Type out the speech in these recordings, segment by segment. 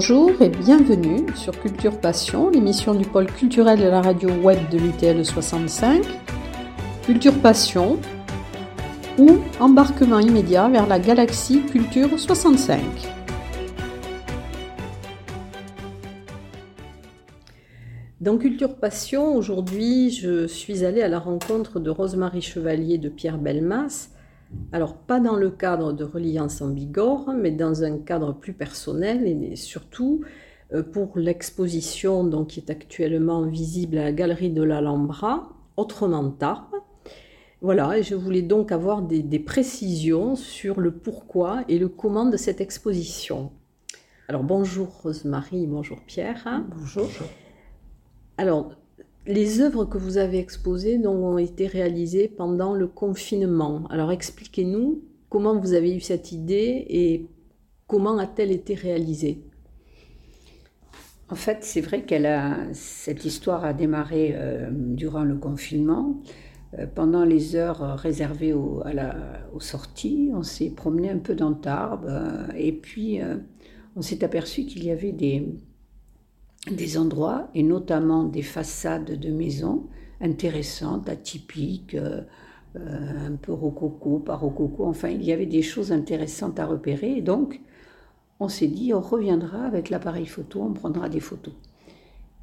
Bonjour et bienvenue sur Culture Passion, l'émission du pôle culturel de la radio web de l'UTL 65. Culture Passion ou embarquement immédiat vers la galaxie Culture 65. Dans Culture Passion, aujourd'hui, je suis allée à la rencontre de Rosemary Chevalier de Pierre Belmas. Alors, pas dans le cadre de Reliance en Bigorre, mais dans un cadre plus personnel et surtout euh, pour l'exposition qui est actuellement visible à la galerie de l'Alhambra, Autrement tard. Voilà, et je voulais donc avoir des, des, précisions sur le pourquoi et le comment de cette exposition. Alors, bonjour Rosemary, bonjour Pierre. Bonjour. Alors, les œuvres que vous avez exposées ont été réalisées pendant le confinement. Alors, expliquez-nous comment vous avez eu cette idée et comment a-t-elle été réalisée? En fait, c'est vrai que cette histoire a démarré euh, durant le confinement. Euh, pendant les heures réservées aux sorties, on s'est promené un peu dans Tarbes euh, et puis on s'est aperçu qu'il y avait des, des endroits, et notamment des façades de maisons intéressantes, atypiques, euh, un peu rococo, pas rococo, enfin il y avait des choses intéressantes à repérer, et donc on s'est dit on reviendra avec l'appareil photo, on prendra des photos.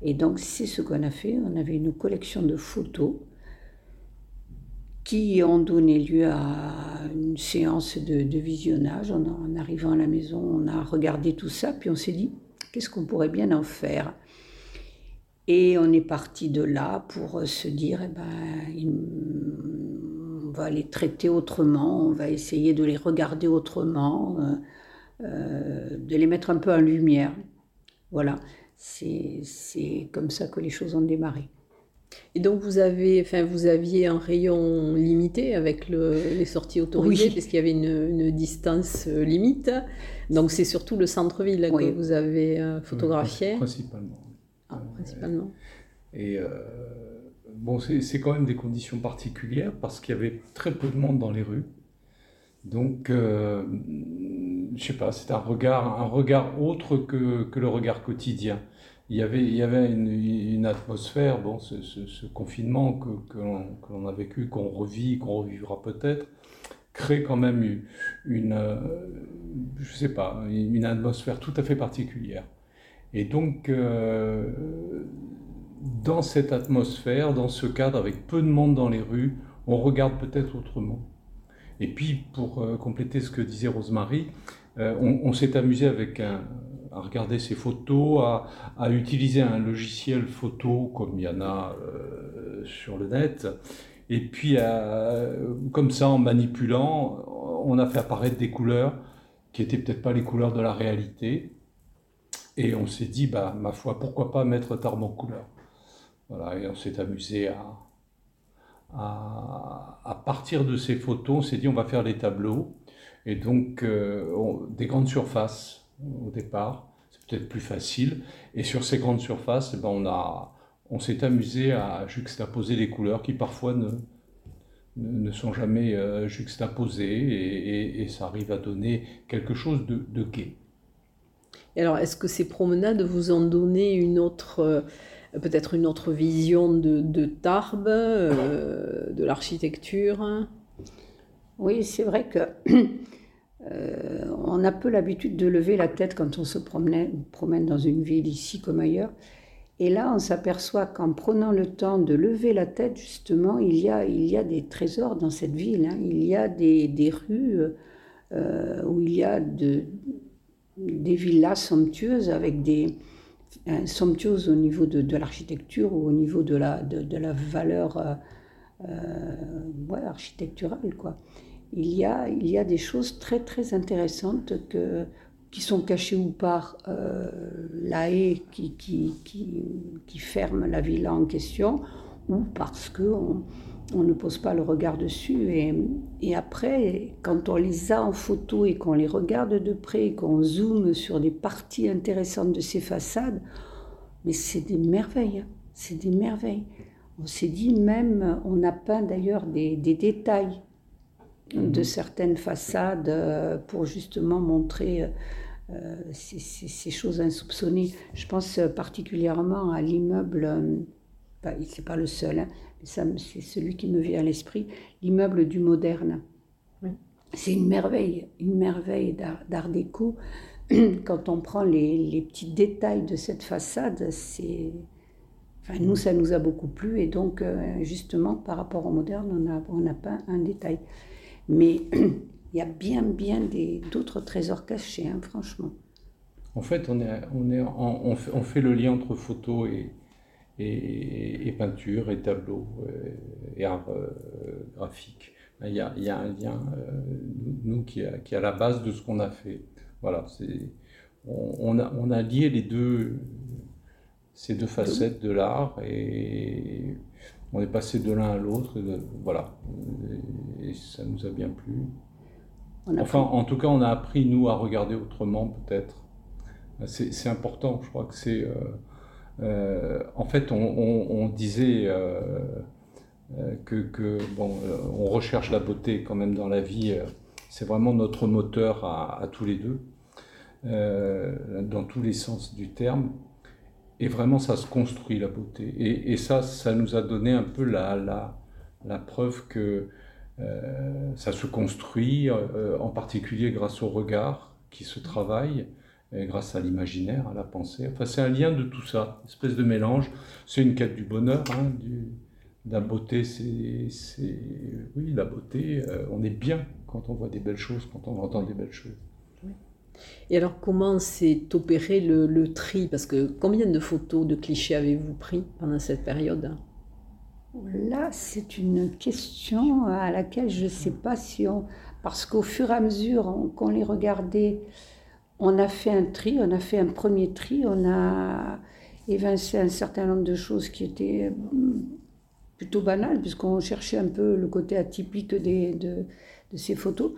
Et donc c'est ce qu'on a fait, on avait une collection de photos qui ont donné lieu à une séance de, visionnage. en arrivant à la maison, on a regardé tout ça, puis on s'est dit, Qu'est-ce qu'on pourrait bien en faire? Et on est parti de là pour se dire, eh ben, on va les traiter autrement, on va essayer de les regarder autrement, euh, euh, de les mettre un peu en lumière. Voilà, c'est comme ça que les choses ont démarré. Et donc vous avez, enfin vous aviez un rayon limité avec les sorties autorisées, parce qu'il y avait une, distance euh, limite. Donc c'est surtout le centre-ville que vous avez euh, photographié. Principalement. Ah, principalement. Et euh, bon, c'est quand même des conditions particulières parce qu'il y avait très peu de monde dans les rues. Donc, je je sais pas, c'est un regard, un regard autre que, que le regard quotidien il y avait, il y avait une, atmosphère, bon, ce, confinement que, que l'on a vécu, qu'on revit, qu'on revivra peut-être, crée quand même une, une, euh, je sais pas, une atmosphère tout à fait particulière. Et donc, euh, dans cette atmosphère, dans ce cadre, avec peu de monde dans les rues, on regarde peut-être autrement. Et puis, pour euh, compléter ce que disait Rosemary, on s'est amusé avec un, à regarder ses photos, à, utiliser un logiciel photo comme il y en a euh, sur le net. Et puis, comme ça, en manipulant, on a fait apparaître des couleurs qui n'étaient peut-être pas les couleurs de la réalité. Et on s'est dit, bah, ma foi, pourquoi pas mettre Tarbes en couleur? Voilà, et on s'est amusé à, à, partir de ces photos, on s'est dit, on va faire des tableaux. Et donc, euh, des grandes surfaces au départ. C'est peut-être plus facile. Et sur ces grandes surfaces, eh ben on, a, on s'est amusé à juxtaposer les couleurs qui parfois ne, ne sont jamais euh, juxtaposées et, ça arrive à donner quelque chose de, de gai. Et alors, est-ce que ces promenades vous ont donné une autre, euh, peut-être une autre vision de, de Tarbes, euh, de l'architecture? Oui, c'est vrai que Euh, on a peu l'habitude de lever la tête quand on se promène dans une ville ici comme ailleurs. Et là, on s'aperçoit qu'en prenant le temps de lever la tête, justement, il y a, il y a des trésors dans cette ville. Hein. Il y a des, des rues euh, où il y a de, des villas somptueuses avec des euh, somptueuses au niveau de, de l'architecture ou au niveau de la, de, la valeur architecturale, quoi il y a, il y a des choses très très intéressantes que, qui sont cachées ou par euh, la haie qui, qui, qui, ferme la villa en question, ou parce qu'on on ne pose pas le regard dessus. Et, et, après, quand on les a en photo et qu'on les regarde de près, qu'on zoome sur des parties intéressantes de ces façades, mais c'est des merveilles, c'est des merveilles. On s'est dit même, on a peint d'ailleurs des, des détails de certaines façades euh, pour justement montrer euh, ces, choses insoupçonnées. Je pense particulièrement à l'immeuble, euh, c'est pas le seul, hein, mais c'est celui qui me vient à l'esprit, l'immeuble du moderne. C'est une merveille, une merveille d'art déco. Quand on prend les, les, petits détails de cette façade, c'est, enfin, nous ça nous a beaucoup plu et donc euh, justement par rapport au moderne, on n'a on a pas un détail. Mais il y a bien, bien d'autres trésors cachés, hein, franchement. En fait, on, est, on, est on, fait, le lien entre photo et, et, peinture et tableau euh, et art euh, graphique. Il y, a, il y, a, un lien, euh, nous, qui est, à la base de ce qu'on a fait. Voilà, on, a, on a lié les deux, ces deux facettes de l'art et on est passé de l'un à l'autre. Voilà, et ça nous a bien plu. Enfin, en tout cas, on a appris, nous, à regarder autrement, peut-être. C'est important, je crois que c'est... Euh, euh, en fait, on, disait euh, que, bon, on recherche la beauté quand même dans la vie. c'est vraiment notre moteur à, tous les deux, dans tous les sens du terme. Et vraiment, ça se construit, la beauté. Et, ça, ça nous a donné un peu la, la, la preuve que euh, ça se construit euh, en particulier grâce au regard qui se travaille, grâce à l'imaginaire, à la pensée. Enfin, c'est un lien de tout ça, une espèce de mélange. C'est une quête du bonheur, hein, du, la beauté, c'est, oui, la beauté. Euh, on est bien quand on voit des belles choses, quand on entend des belles choses. Et alors, comment s'est opéré le, tri? Parce que combien de photos de clichés avez-vous pris pendant cette période? Là, c'est une question à laquelle je ne sais pas si on... Parce qu'au fur et à mesure qu'on les regardait, on a fait un tri, on a fait un premier tri, on a évincé un certain nombre de choses qui étaient hum, plutôt banales, puisqu'on cherchait un peu le côté atypique de, ces photos.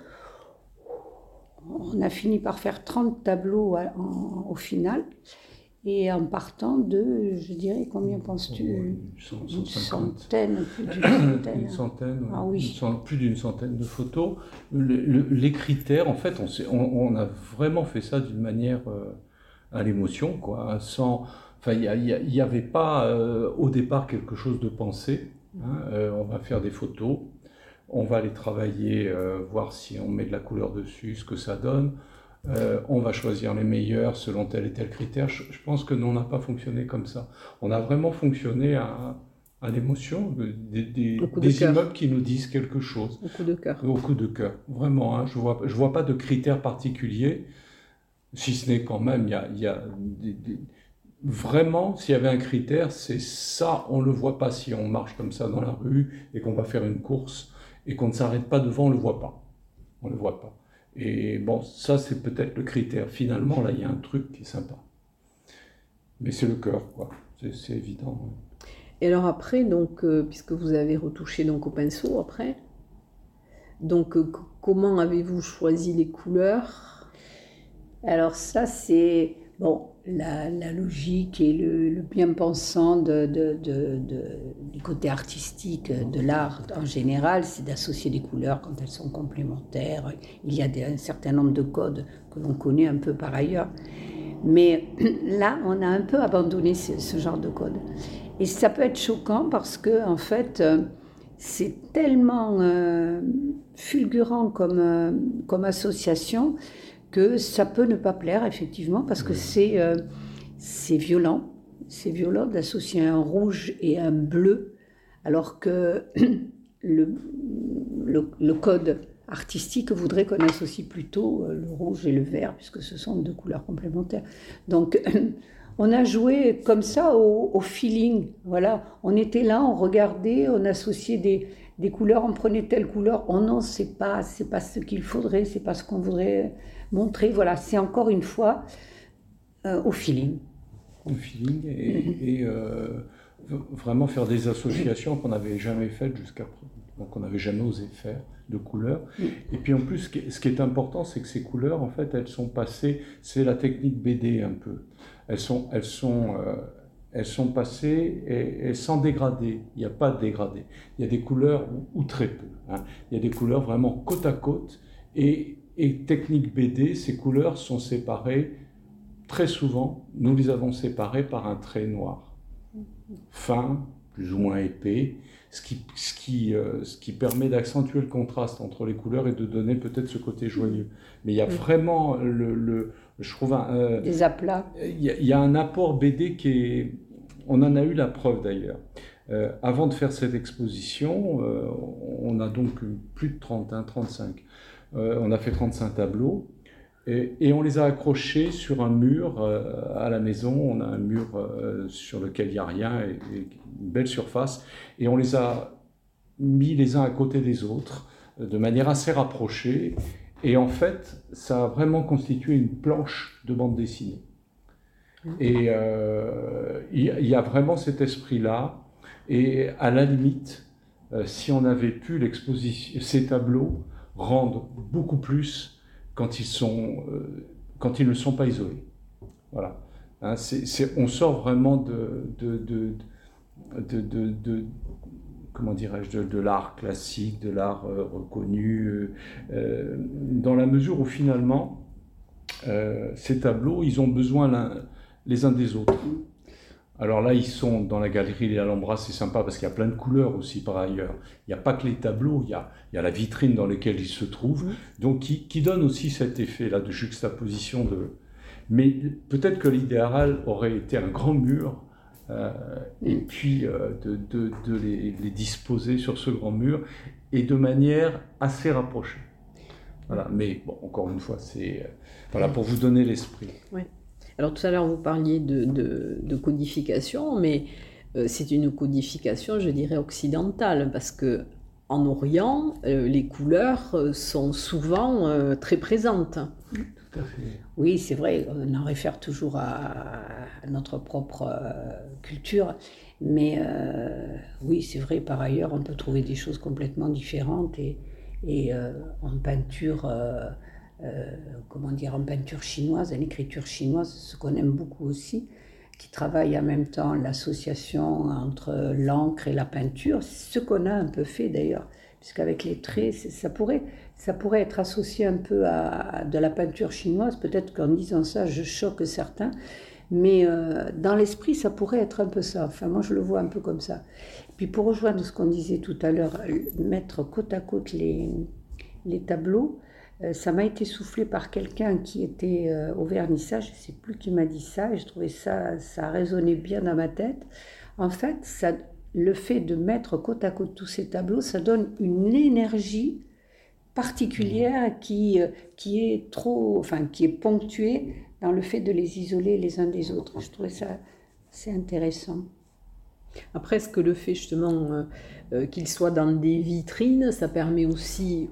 On a fini par faire 30 tableaux au final. Et en partant de, je dirais, combien penses-tu Une centaine, plus d'une centaine. Une centaine, ah, oui. plus d'une centaine de photos. les critères, en fait, on, on, a vraiment fait ça d'une manière euh, à l'émotion, quoi, sans... Enfin, il n'y avait pas euh, au départ quelque chose de pensé. Hein, euh, on va faire des photos, on va les travailler, voir si on met de la couleur dessus, ce que ça donne. Euh, on va choisir les meilleurs selon tel et tel critère. Je, pense que nous, on n'a pas fonctionné comme ça. On a vraiment fonctionné à, l'émotion, des, des, immeubles qui nous disent quelque chose. Au coup de cœur. Au coup de cœur, vraiment. Hein. je ne vois, je vois pas de critères particuliers, si ce n'est quand même, il y a, vraiment, s'il y avait un critère, c'est ça, on ne le voit pas si on marche comme ça dans la rue et qu'on va faire une course et qu'on ne s'arrête pas devant, on ne le voit pas. On le voit pas. Et bon, ça c'est peut-être le critère. Finalement, là, il y a un truc qui est sympa. Mais c'est le cœur, quoi. C'est évident. Et alors après, donc, euh, puisque vous avez retouché donc au pinceau après, donc euh, comment avez-vous choisi les couleurs? Alors ça, c'est bon la, logique et le, bien-pensant du côté artistique de l'art en général, c'est d'associer des couleurs quand elles sont complémentaires. Il y a un certain nombre de codes que l'on connaît un peu par ailleurs. Mais là, on a un peu abandonné ce, genre de code. Et ça peut être choquant parce que, en fait, euh, c'est tellement euh, fulgurant comme, euh, comme association que ça peut ne pas plaire, effectivement, parce que c'est euh, violent. C'est violent d'associer un rouge et un bleu, alors que le, le, code artistique voudrait qu'on associe plutôt euh, le rouge et le vert, puisque ce sont deux couleurs complémentaires. Donc, on a joué comme ça au, au, feeling. Voilà, on était là, on regardait, on associait des, des couleurs, on prenait telle couleur. Oh non, c'est pas, c'est pas ce qu'il faudrait, c'est pas ce qu'on voudrait montrer. Voilà, c'est encore une fois euh, au feeling. Au feeling et, euh, vraiment faire des associations qu'on n'avait jamais faites jusqu'à donc on n'avait jamais osé faire de couleurs. Mm. Et puis en plus, ce qui est, important, c'est que ces couleurs, en fait, elles sont passées, c'est la technique BD un peu. Elles sont, elles sont, euh, elles sont passées et, sans dégrader. Il n'y a pas de dégradé. Il y a des couleurs ou, très peu. Hein. Il y a des couleurs vraiment côte à côte et et technique BD, ces couleurs sont séparées très souvent, nous les avons séparées par un trait noir, fin, plus ou moins épais, ce qui, ce qui, euh, ce qui permet d'accentuer le contraste entre les couleurs et de donner peut-être ce côté joyeux. Mais il y a vraiment le, le je trouve un, euh, des aplats. Il y, a, il y, a un apport BD qui est, on en a eu la preuve d'ailleurs. Euh, avant de faire cette exposition, on a donc plus de 30, 35. Euh, on a fait 35 tableaux et, et, on les a accrochés sur un mur à la maison. On a un mur sur lequel il n'y a rien et, et, une belle surface. Et on les a mis les uns à côté des autres de manière assez rapprochée. Et en fait, ça a vraiment constitué une planche de bande dessinée. Et il y, y a vraiment cet esprit-là. Et à la limite, euh, si on avait pu l'exposition, ces tableaux rendre beaucoup plus quand ils, sont, euh, quand ils ne sont pas isolés. Voilà. Hein, c'est, on sort vraiment de, de, de, de comment dirais-je, de, l'art classique, de l'art euh, reconnu, euh, dans la mesure où finalement, ces tableaux, ils ont besoin les uns des autres. Alors là, ils sont dans la galerie Les Alhambra, c'est sympa parce qu'il y a plein de couleurs aussi par ailleurs. Il n'y a pas que les tableaux, il y a, il y a la vitrine dans laquelle ils se trouvent, donc qui, qui, donne aussi cet effet-là de juxtaposition. De... Mais peut-être que l'idéal aurait été un grand mur euh, et puis euh, de, de, de les, les, disposer sur ce grand mur et de manière assez rapprochée. Voilà, mais bon, encore une fois, c'est euh, voilà pour vous donner l'esprit. Oui. Alors tout à l'heure, vous parliez de, de, de codification, mais euh, c'est une codification, je dirais, occidentale, parce que en Orient, euh, les couleurs euh, sont souvent euh, très présentes. Tout à fait. Oui, c'est vrai, on en réfère toujours à, à notre propre culture, mais oui, c'est vrai, par ailleurs, on peut trouver des choses complètement différentes et, et en peinture comment dire, en peinture chinoise, en écriture chinoise, ce qu'on aime beaucoup aussi, qui travaille en même temps l'association entre l'encre et la peinture, ce qu'on a un peu fait d'ailleurs, puisqu'avec les traits, ça pourrait, ça pourrait être associé un peu à, de la peinture chinoise, peut-être qu'en disant ça, je choque certains, mais euh, dans l'esprit, ça pourrait être un peu ça. Enfin, moi, je le vois un peu comme ça. Puis pour rejoindre ce qu'on disait tout à l'heure, mettre côte à côte les, tableaux, euh, ça m'a été soufflé par quelqu'un qui était euh, au vernissage, je ne sais plus qui m'a dit ça, et je trouvais ça, ça résonnait bien dans ma tête. En fait, ça, le fait de mettre côte à côte tous ces tableaux, ça donne une énergie particulière qui, euh, qui est trop, enfin, qui est ponctuée dans le fait de les isoler les uns des autres. Je trouvais ça assez intéressant. Après, ce que le fait justement euh, qu'ils soient dans des vitrines, ça permet aussi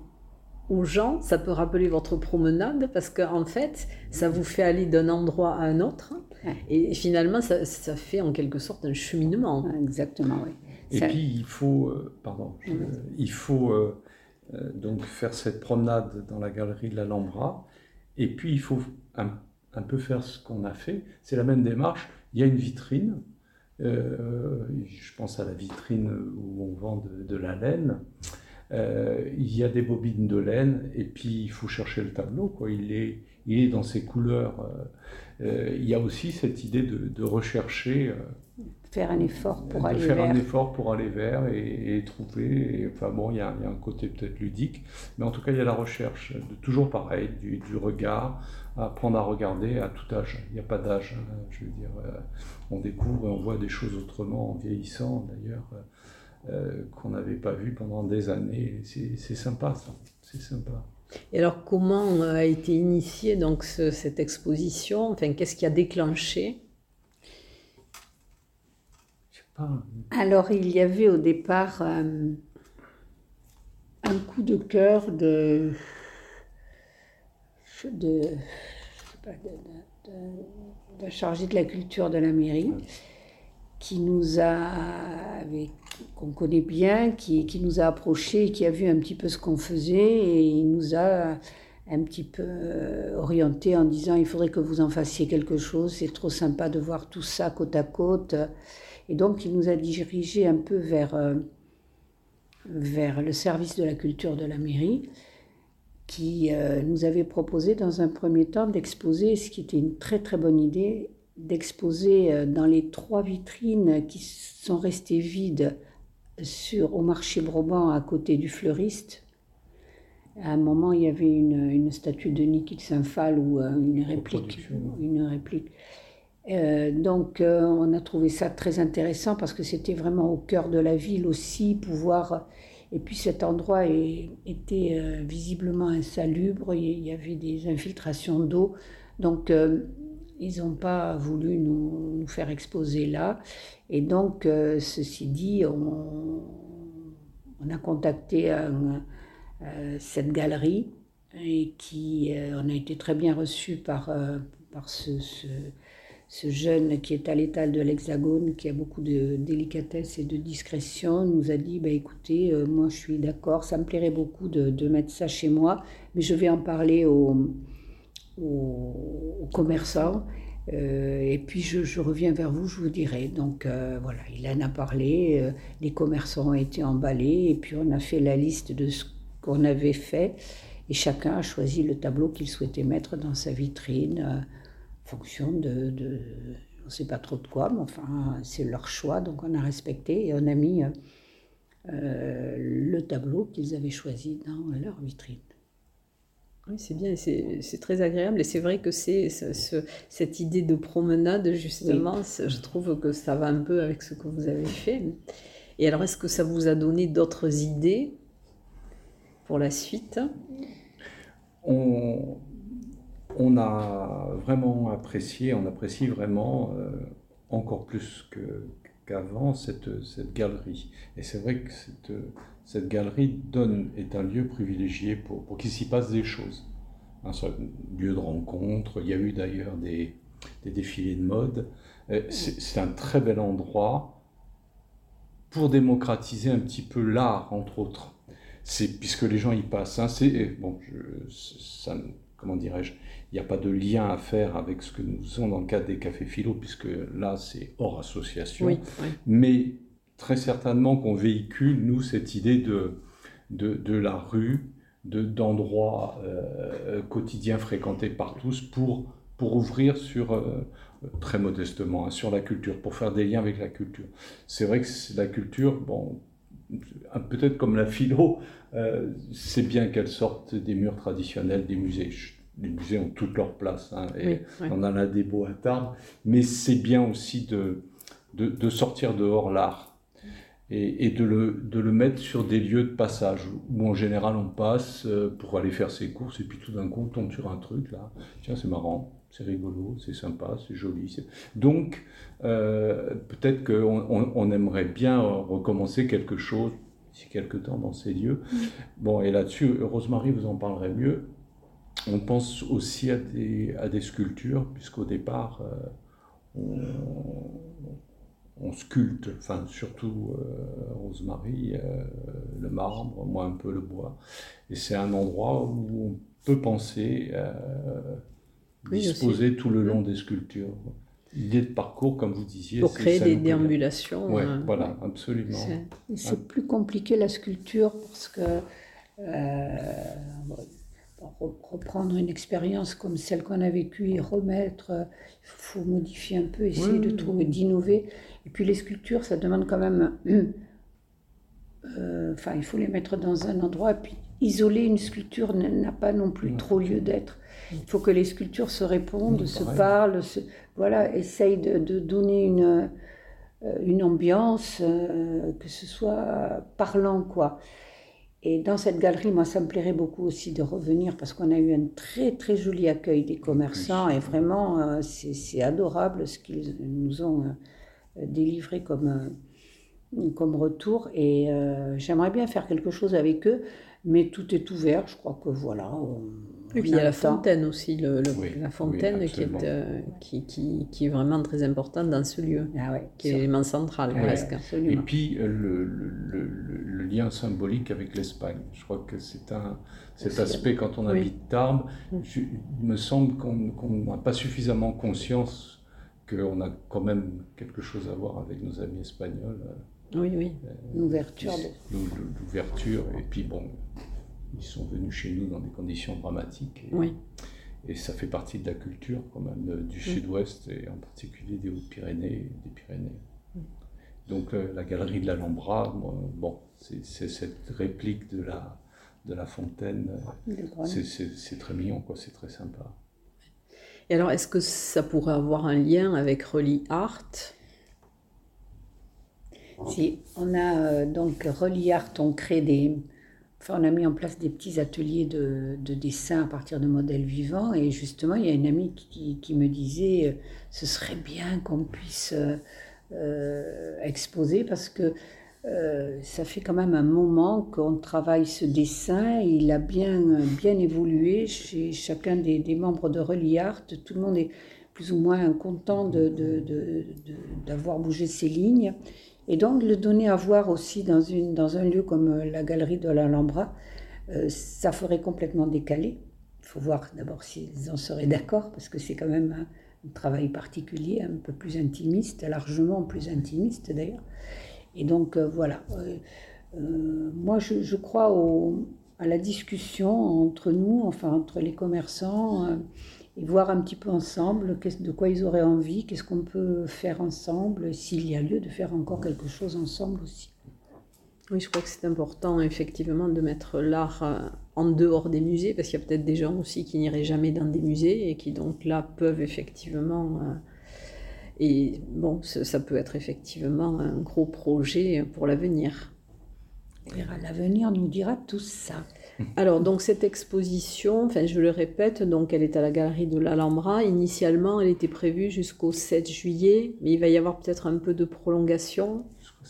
aux gens, ça peut rappeler votre promenade parce qu'en fait, ça vous fait aller d'un endroit à un autre. Ouais. Et finalement, ça, ça, fait en quelque sorte un cheminement. Exactement, oui. Et ça... puis, il faut, euh, pardon, je, mmh. il faut euh, euh, donc faire cette promenade dans la galerie de l'Alhambra. Et puis, il faut un, un peu faire ce qu'on a fait. C'est la même démarche. Il y a une vitrine. Euh, je pense à la vitrine où on vend de, de la laine. Euh, il y a des bobines de laine et puis il faut chercher le tableau. Quoi. Il, est, il est dans ses couleurs. Euh, il y a aussi cette idée de, de rechercher. Euh, faire un effort pour aller faire vers. un effort pour aller vers et, et trouver. Et, enfin bon, il y, a, il y, a, un côté peut-être ludique, mais en tout cas il y a la recherche. De, toujours pareil, du, du, regard, apprendre à regarder à tout âge. Il n'y a pas d'âge. Hein, je veux dire, on découvre et on voit des choses autrement en vieillissant d'ailleurs euh, qu'on n'avait pas vu pendant des années. C'est sympa, ça. C'est sympa. Et alors, comment a été initiée donc ce, cette exposition? Enfin, qu'est-ce qui a déclenché? Je sais pas. Alors, il y avait au départ euh, un coup de cœur de de, de, de, de chargé de la culture de la mairie qui nous a qu'on connaît bien, qui, qui, nous a approchés, qui a vu un petit peu ce qu'on faisait et il nous a un petit peu euh, orienté en disant il faudrait que vous en fassiez quelque chose, c'est trop sympa de voir tout ça côte à côte. Et donc il nous a dirigé un peu vers, euh, vers le service de la culture de la mairie. qui euh, nous avait proposé dans un premier temps d'exposer, ce qui était une très très bonne idée, d'exposer euh, dans les trois vitrines qui sont restées vides sur, au marché Broban à côté du fleuriste. À un moment, il y avait une, une statue de Niki Saint-Phal ou euh, une réplique. Une réplique. Euh, donc, euh, on a trouvé ça très intéressant parce que c'était vraiment au cœur de la ville aussi, pouvoir. Et puis cet endroit est, était visiblement insalubre, il y avait des infiltrations d'eau. Donc, ils n'ont pas voulu nous, faire exposer là. Et donc, ceci dit, on, a contacté un, cette galerie et qui, on a été très bien reçus par, par ce, ce jeune qui est à l'étal de l'Hexagone, qui a beaucoup de délicatesse et de discrétion, nous a dit bah, écoutez, euh, moi je suis d'accord, ça me plairait beaucoup de, mettre ça chez moi, mais je vais en parler aux, commerçants. Euh, et puis je, reviens vers vous, je vous dirai. Donc euh, voilà, il en a parlé, euh, les commerçants ont été emballés, et puis on a fait la liste de ce qu'on avait fait, et chacun a choisi le tableau qu'il souhaitait mettre dans sa vitrine fonction de, de on ne sait pas trop de quoi, mais enfin, c'est leur choix, donc on a respecté et on a mis le tableau qu'ils avaient choisi dans leur vitrine. Oui, c'est bien, c'est très agréable et c'est vrai que c'est ce, cette idée de promenade, justement, oui. je trouve que ça va un peu avec ce que vous avez fait. Et alors, est-ce que ça vous a donné d'autres idées pour la suite? On, on a vraiment apprécié, on apprécie vraiment euh, encore plus qu'avant cette, cette, galerie. Et c'est vrai que cette, cette, galerie donne, est un lieu privilégié pour, pour qu'il s'y passe des choses. Un lieu de rencontre, il y a eu d'ailleurs des, des, défilés de mode. C'est un très bel endroit pour démocratiser un petit peu l'art, entre autres. C'est puisque les gens y passent. Hein, c'est bon, je, ça, comment dirais-je il n'y a pas de lien à faire avec ce que nous faisons dans le cadre des cafés philo, puisque là, c'est hors association. Oui, oui. Mais très certainement qu'on véhicule, nous, cette idée de, de, de la rue, d'endroits euh, quotidiens fréquentés par tous pour, pour ouvrir sur, euh, très modestement, hein, sur la culture, pour faire des liens avec la culture. C'est vrai que la culture, bon, peut-être comme la philo, euh, c'est bien qu'elle sorte des murs traditionnels des musées. Les musées ont toute leur place, hein, et oui, oui. on en a des beaux à table, mais c'est bien aussi de, de, de, sortir dehors l'art et, et de, le, de, le, mettre sur des lieux de passage où en général on passe euh, pour aller faire ses courses et puis tout d'un coup on tombe sur un truc là, tiens c'est marrant, c'est rigolo, c'est sympa, c'est joli. Donc euh, peut-être qu'on on, on aimerait bien recommencer quelque chose d'ici quelques temps dans ces lieux. Mmh. Bon, et là-dessus, Rosemary vous en parlerait mieux. On pense aussi à des, à des sculptures, puisqu'au départ, euh, on, on, sculpte, enfin surtout euh, Rosemary, euh, le marbre, moi un peu le bois. Et c'est un endroit où on peut penser disposer aussi. tout le long des sculptures. L'idée de parcours, comme vous disiez. Pour créer des déambulations. Ouais, euh, voilà, absolument. C'est ouais. plus compliqué la sculpture parce que reprendre une expérience comme celle qu'on a vécue et remettre, il faut modifier un peu, essayer oui, de trouver, d'innover. Et puis les sculptures, ça demande quand même, euh, enfin, il faut les mettre dans un endroit. Et puis isoler une sculpture n'a pas non plus oui. trop lieu d'être. Il faut que les sculptures se répondent, oui, se parlent, se, voilà, essayent de, de donner une, une ambiance, euh, que ce soit parlant, quoi. Et dans cette galerie, moi, ça me plairait beaucoup aussi de revenir parce qu'on a eu un très, très joli accueil des commerçants et vraiment, euh, c'est adorable ce qu'ils nous ont euh, délivré comme, euh, comme retour. Et euh, j'aimerais bien faire quelque chose avec eux, mais tout est ouvert. Je crois que voilà. On, et puis il y a la fontaine aussi, le, le, oui, la fontaine oui, qui, est, euh, qui, qui, qui, est vraiment très importante dans ce lieu, ah ouais, qui est l'élément central ouais, presque. Absolument. Et puis le, le, le, lien symbolique avec l'Espagne. Je crois que c'est un cet aspect quand on habite. Tarbes. Je, il me semble qu'on n'a pas suffisamment conscience qu'on a quand même quelque chose à voir avec nos amis espagnols. Oui, oui. L'ouverture. L'ouverture. Et puis bon, ils sont venus chez nous dans des conditions dramatiques. Et, Oui. et ça fait partie de la culture quand même euh, du sud-ouest et en particulier des Hautes-Pyrénées, des Pyrénées. Donc euh, la galerie de l'Alhambra, bon, c'est cette réplique de la, de la fontaine, euh, Grenoble. c'est- très mignon, quoi, c'est très sympa. Et alors, est-ce que ça pourrait avoir un lien avec Reli Art? Si, on a euh, donc Reliart, on crée des. On a mis en place des petits ateliers de, de dessin à partir de modèles vivants. Et justement, il y a une amie qui, me disait euh, ce serait bien qu'on puisse euh, euh, exposer parce que ça fait quand même un moment qu'on travaille ce dessin. Il a bien, bien évolué chez chacun des, membres de Reliart. Tout le monde est plus ou moins content de- de- d'avoir bougé ses lignes. Et donc le donner à voir aussi dans, une, dans un lieu comme euh, la galerie de l'Alhambra, euh, ça ferait complètement décalé. Il faut voir d'abord s'ils en seraient d'accord, parce que c'est quand même un, travail particulier, un peu plus intimiste, largement plus intimiste d'ailleurs. Et donc euh, voilà, Euh, moi je, crois à la discussion entre nous, enfin entre les commerçants, et voir un petit peu ensemble de quoi ils auraient envie, qu'est-ce qu'on peut faire ensemble, s'il y a lieu de faire encore quelque chose ensemble aussi. Oui, je crois que c'est important, effectivement, de mettre l'art euh, en dehors des musées, parce qu'il y a peut-être des gens aussi qui n'iraient jamais dans des musées et qui, donc, là, peuvent effectivement. euh, et bon, ça peut être effectivement un gros projet pour l'avenir. L'avenir nous dira tout ça. Alors, donc, cette exposition, enfin, je le répète, donc, elle est à la galerie de l'Alhambra. Initialement, elle était prévue jusqu'au 7 juillet, mais il va y avoir peut-être un peu de prolongation.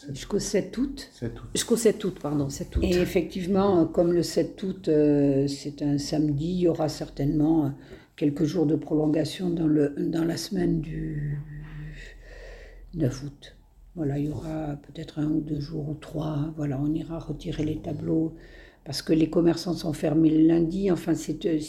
Jusqu'au 7 août. Jusqu'au 7 août, pardon, 7 août. Et effectivement, comme le 7 août, euh, c'est un samedi, il y aura certainement euh, quelques jours de prolongation dans, le, dans la semaine du 9 août. Voilà, il y aura peut-être un ou deux jours ou trois. Voilà, on ira retirer les tableaux parce que les commerçants sont fermés le lundi. Enfin, c'est, euh,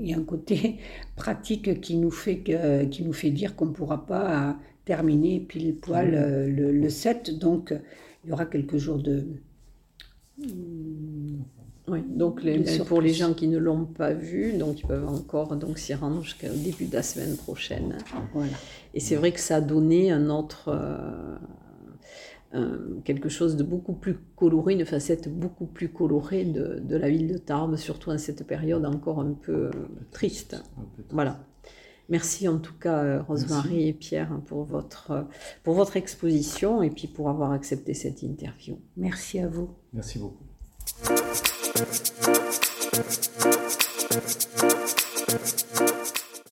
il y a un côté pratique qui nous fait, que, qui nous fait dire qu'on ne pourra pas euh, terminer pile poil euh, le, le 7. Donc, euh, il y aura quelques jours de, Oui, donc les- pour les gens qui ne l'ont pas vu, donc ils peuvent encore donc s'y rendre jusqu'au début de la semaine prochaine. voilà. Et c'est vrai que ça a donné un autre euh, quelque chose de beaucoup plus coloré, une facette beaucoup plus colorée de, de la ville de Tarbes, surtout en cette période encore un peu euh, triste. Un peu triste. Voilà. Merci en tout cas euh, Rosemary et Pierre hein, pour votre, euh, pour votre exposition et puis pour avoir accepté cette interview. Merci à vous. Merci beaucoup.